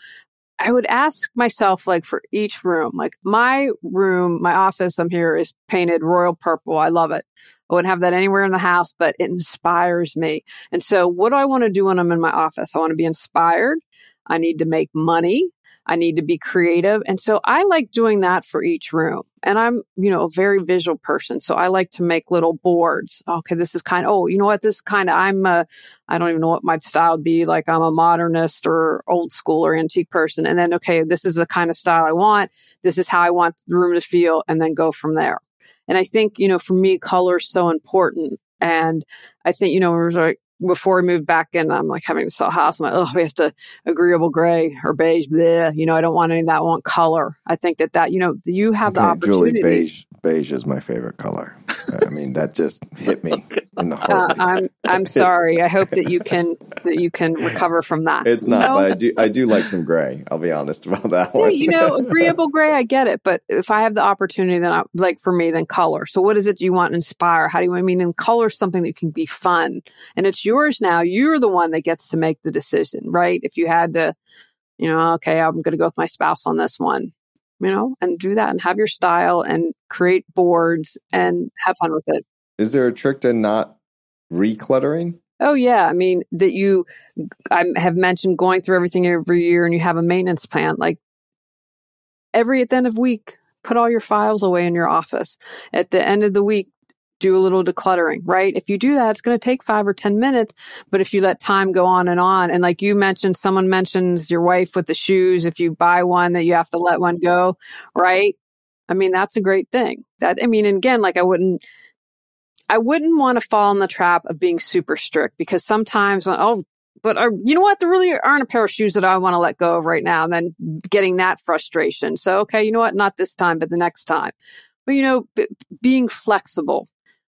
S3: i would ask myself like for each room like my room my office i'm here is painted royal purple. I love it I wouldn't have that anywhere in the house, but it inspires me. And so, what do I want to do when I'm in my office? I want to be inspired. I need to make money. I need to be creative. And so I like doing that for each room. And I'm, you know, a very visual person. So I like to make little boards. Okay, this is kind of, oh, you know what? This kind of, I'm a, I don't even know what my style would be. Like I'm a modernist or old school or antique person. And then, okay, this is the kind of style I want. This is how I want the room to feel. And then go from there. And I think, you know, for me, color is so important. And I think, you know, it was like, before we moved back in, I'm like having to sell a house. I'm like, oh, we have to agreeable gray or beige. Bleh. You know, I don't want any of that. I want color. I think that that, you know, you have okay, the opportunity.
S2: Julie, beige, beige is my favorite color. I mean, that just hit me in the heart.
S3: Uh, I'm I'm sorry. I hope that you can that you can recover from that.
S2: It's not, no? but I do I do like some gray. I'll be honest about that one.
S3: Yeah, you know, agreeable gray, I get it. But if I have the opportunity, then I like for me, then color. So what is it you want to inspire? How do you I mean? And color something that can be fun, and it's yours now. You're the one that gets to make the decision, right? If you had to, you know, okay, I'm going to go with my spouse on this one you know, and do that and have your style and create boards and have fun with it.
S2: Is there a trick to not recluttering?
S3: Oh yeah, I mean that you I have mentioned going through everything every year and you have a maintenance plan like every at the end of week put all your files away in your office. At the end of the week do a little decluttering, right? If you do that, it's going to take five or 10 minutes. But if you let time go on and on, and like you mentioned, someone mentions your wife with the shoes, if you buy one that you have to let one go, right? I mean, that's a great thing. That, I mean, again, like I wouldn't, I wouldn't want to fall in the trap of being super strict because sometimes, uh, oh, but you know what? There really aren't a pair of shoes that I want to let go of right now. And then getting that frustration. So, okay, you know what? Not this time, but the next time. But, you know, b- being flexible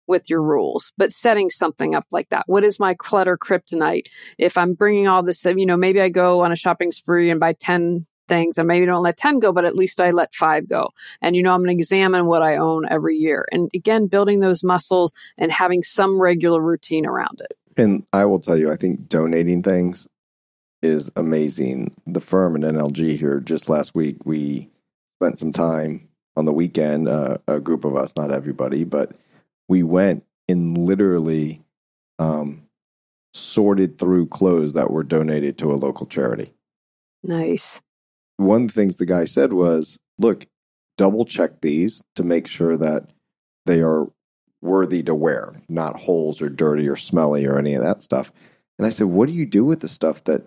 S3: with your rules, but setting something up like that. What is my clutter kryptonite? If I'm bringing all this, you know, maybe I go on a shopping spree and buy 10 things and maybe don't let 10 go, but at least I let five go. And, you know, I'm going to examine what I own every year. And again, building those muscles and having some regular routine around it.
S2: And I will tell you, I think donating things is amazing. The firm at NLG here just last week, we spent some time on the weekend, uh, a group of us, not everybody, but we went and literally um, sorted through clothes that were donated to a local charity.
S3: Nice.
S2: One of the things the guy said was, look, double check these to make sure that they are worthy to wear, not holes or dirty or smelly or any of that stuff. And I said, what do you do with the stuff that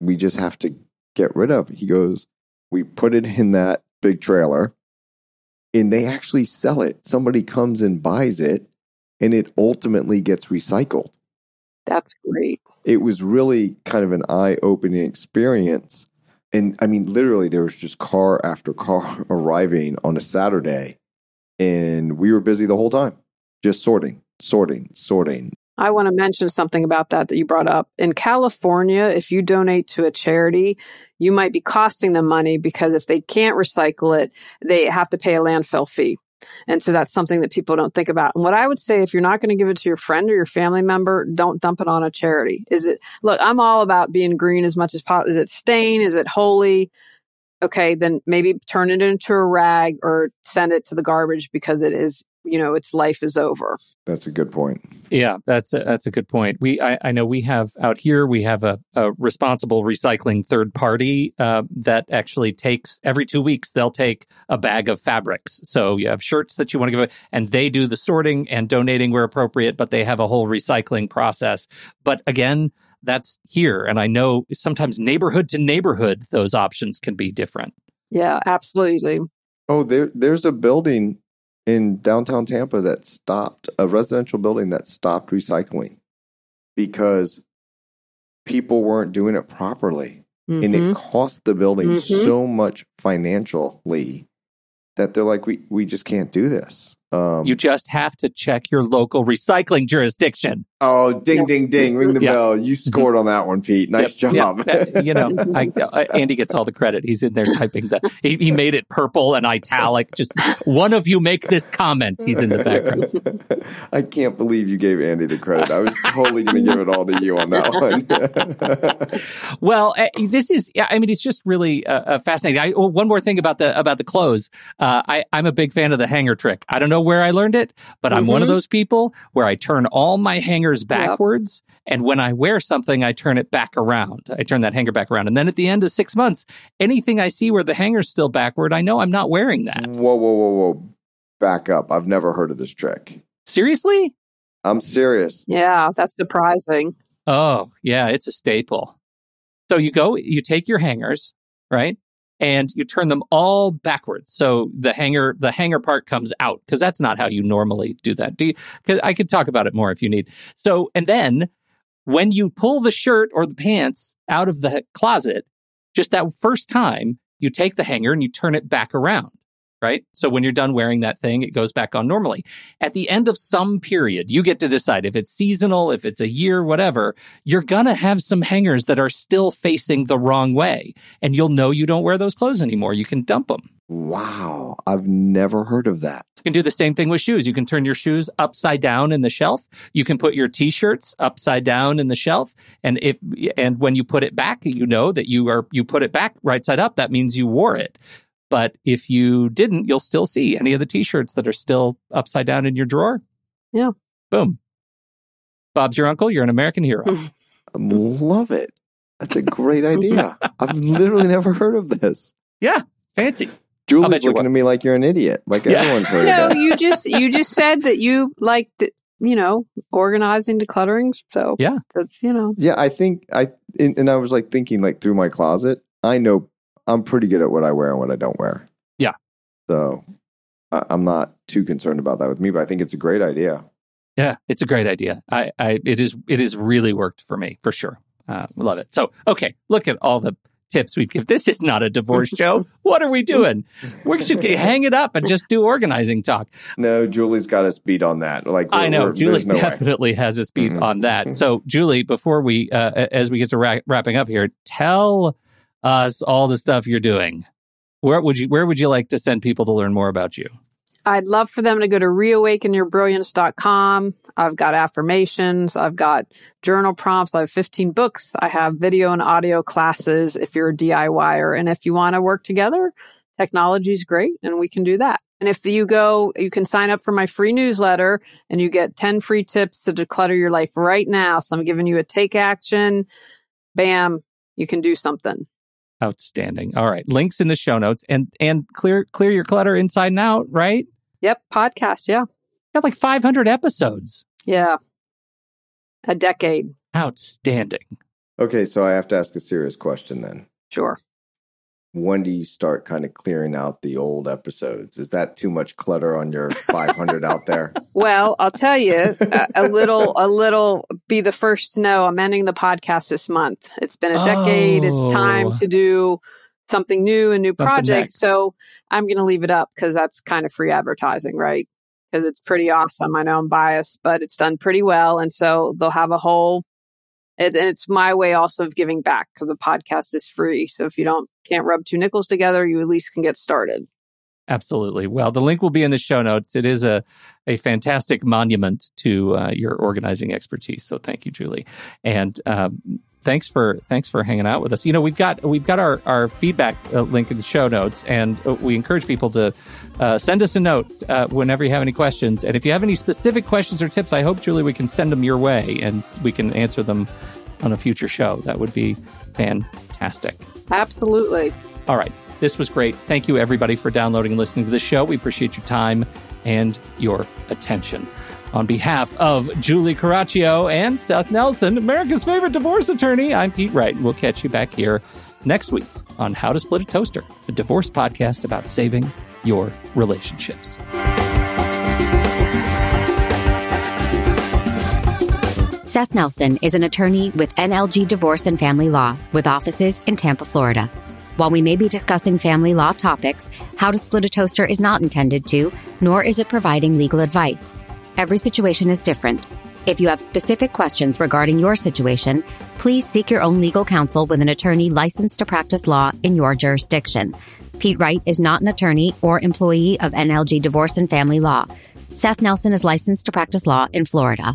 S2: we just have to get rid of? He goes, we put it in that big trailer and they actually sell it. Somebody comes and buys it and it ultimately gets recycled.
S3: That's great.
S2: It was really kind of an eye opening experience. And I mean, literally, there was just car after car arriving on a Saturday, and we were busy the whole time, just sorting, sorting, sorting.
S3: I want to mention something about that that you brought up. In California, if you donate to a charity, you might be costing them money because if they can't recycle it, they have to pay a landfill fee. And so that's something that people don't think about. And what I would say, if you're not going to give it to your friend or your family member, don't dump it on a charity. Is it, look, I'm all about being green as much as possible. Is it stain? Is it holy? Okay, then maybe turn it into a rag or send it to the garbage because it is you know its life is over
S2: that's a good point
S1: yeah that's a, that's a good point we I, I know we have out here we have a, a responsible recycling third party uh, that actually takes every two weeks they'll take a bag of fabrics so you have shirts that you want to give away and they do the sorting and donating where appropriate but they have a whole recycling process but again that's here. And I know sometimes neighborhood to neighborhood, those options can be different.
S3: Yeah, absolutely.
S2: Oh, there there's a building in downtown Tampa that stopped a residential building that stopped recycling because people weren't doing it properly. Mm-hmm. And it mm-hmm. cost the building mm-hmm. so much financially that they're like, we, we just can't do this.
S1: Um, you just have to check your local recycling jurisdiction.
S2: Oh, ding, yeah. ding, ding! Ring the yeah. bell. You scored on that one, Pete. Nice yep. job.
S1: Yep. you know, I, I, Andy gets all the credit. He's in there typing the. He, he, made it purple and italic. Just one of you make this comment. He's in the background.
S2: I can't believe you gave Andy the credit. I was totally going to give it all to you on that
S1: one. well, uh, this is. I mean, it's just really uh, uh, fascinating. I, oh, one more thing about the about the clothes. Uh, I, I'm a big fan of the hanger trick. I don't know where I learned it, but mm-hmm. I'm one of mm-hmm. those people where I turn all my hangers backwards. Yep. And when I wear something, I turn it back around. I turn that hanger back around. And then at the end of six months, anything I see where the hanger's still backward, I know I'm not wearing that.
S2: Whoa, whoa, whoa, whoa. Back up. I've never heard of this trick.
S1: Seriously?
S2: I'm serious.
S3: Yeah, that's surprising.
S1: Oh, yeah, it's a staple. So you go, you take your hangers, right? And you turn them all backwards. So the hanger, the hanger part comes out because that's not how you normally do that. Do you, I could talk about it more if you need. So, and then when you pull the shirt or the pants out of the closet, just that first time, you take the hanger and you turn it back around right? So when you're done wearing that thing, it goes back on normally. At the end of some period, you get to decide if it's seasonal, if it's a year, whatever, you're going to have some hangers that are still facing the wrong way. And you'll know you don't wear those clothes anymore. You can dump them.
S2: Wow. I've never heard of that.
S1: You can do the same thing with shoes. You can turn your shoes upside down in the shelf. You can put your t-shirts upside down in the shelf. And if, and when you put it back, you know that you are, you put it back right side up. That means you wore it. But if you didn't, you'll still see any of the t-shirts that are still upside down in your drawer.
S3: Yeah.
S1: Boom. Bob's your uncle. You're an American hero.
S2: Love it. That's a great idea. I've literally never heard of this.
S1: Yeah. Fancy.
S2: Julie's looking at me like you're an idiot. Like yeah. everyone's heard
S3: no,
S2: of this.
S3: you just you just said that you liked you know organizing, decluttering. So
S1: yeah,
S3: that's you know.
S2: Yeah, I think I and, and I was like thinking like through my closet. I know I'm pretty good at what I wear and what I don't wear.
S1: Yeah.
S2: So I, I'm not too concerned about that with me, but I think it's a great idea.
S1: Yeah, it's a great idea. I, I it is it has really worked for me for sure. Uh, love it. So okay, look at all the tips we give. This is not a divorce show. What are we doing? We should hang it up and just do organizing talk.
S2: No, Julie's got us beat on that. Like
S1: I know, Julie no definitely way. has us beat mm-hmm. on that. So, Julie, before we, uh, as we get to ra- wrapping up here, tell us all the stuff you're doing. Where would you where would you like to send people to learn more about you?
S3: I'd love for them to go to reawakenyourbrilliance.com. I've got affirmations, I've got journal prompts, I have 15 books, I have video and audio classes if you're a DIYer and if you want to work together, technology is great and we can do that. And if you go, you can sign up for my free newsletter and you get 10 free tips to declutter your life right now. So I'm giving you a take action. Bam, you can do something.
S1: Outstanding. All right. Links in the show notes and and clear clear your clutter inside and out, right?
S3: Yep, podcast, yeah.
S1: Got like 500 episodes.
S3: Yeah. A decade.
S1: Outstanding.
S2: Okay, so I have to ask a serious question then.
S3: Sure
S2: when do you start kind of clearing out the old episodes? Is that too much clutter on your 500 out there?
S3: Well, I'll tell you a, a, little, a little, be the first to know I'm ending the podcast this month. It's been a decade. Oh. It's time oh. to do something new, a new project. So I'm going to leave it up because that's kind of free advertising, right? Because it's pretty awesome. I know I'm biased, but it's done pretty well. And so they'll have a whole it, and it's my way also of giving back because the podcast is free. So if you don't can't rub two nickels together, you at least can get started.
S1: Absolutely. Well, the link will be in the show notes. It is a, a fantastic monument to uh, your organizing expertise. So thank you, Julie. And um, thanks for thanks for hanging out with us. You know, we've got we've got our our feedback uh, link in the show notes, and uh, we encourage people to uh, send us a note uh, whenever you have any questions. And if you have any specific questions or tips, I hope Julie we can send them your way, and we can answer them on a future show. That would be fantastic.
S3: Absolutely.
S1: All right. This was great. Thank you, everybody, for downloading and listening to the show. We appreciate your time and your attention. On behalf of Julie Coraccio and Seth Nelson, America's favorite divorce attorney, I'm Pete Wright. And we'll catch you back here next week on How to Split a Toaster, a divorce podcast about saving your relationships.
S4: Seth Nelson is an attorney with NLG Divorce and Family Law with offices in Tampa, Florida. While we may be discussing family law topics, How to Split a Toaster is not intended to, nor is it providing legal advice. Every situation is different. If you have specific questions regarding your situation, please seek your own legal counsel with an attorney licensed to practice law in your jurisdiction. Pete Wright is not an attorney or employee of NLG Divorce and Family Law. Seth Nelson is licensed to practice law in Florida.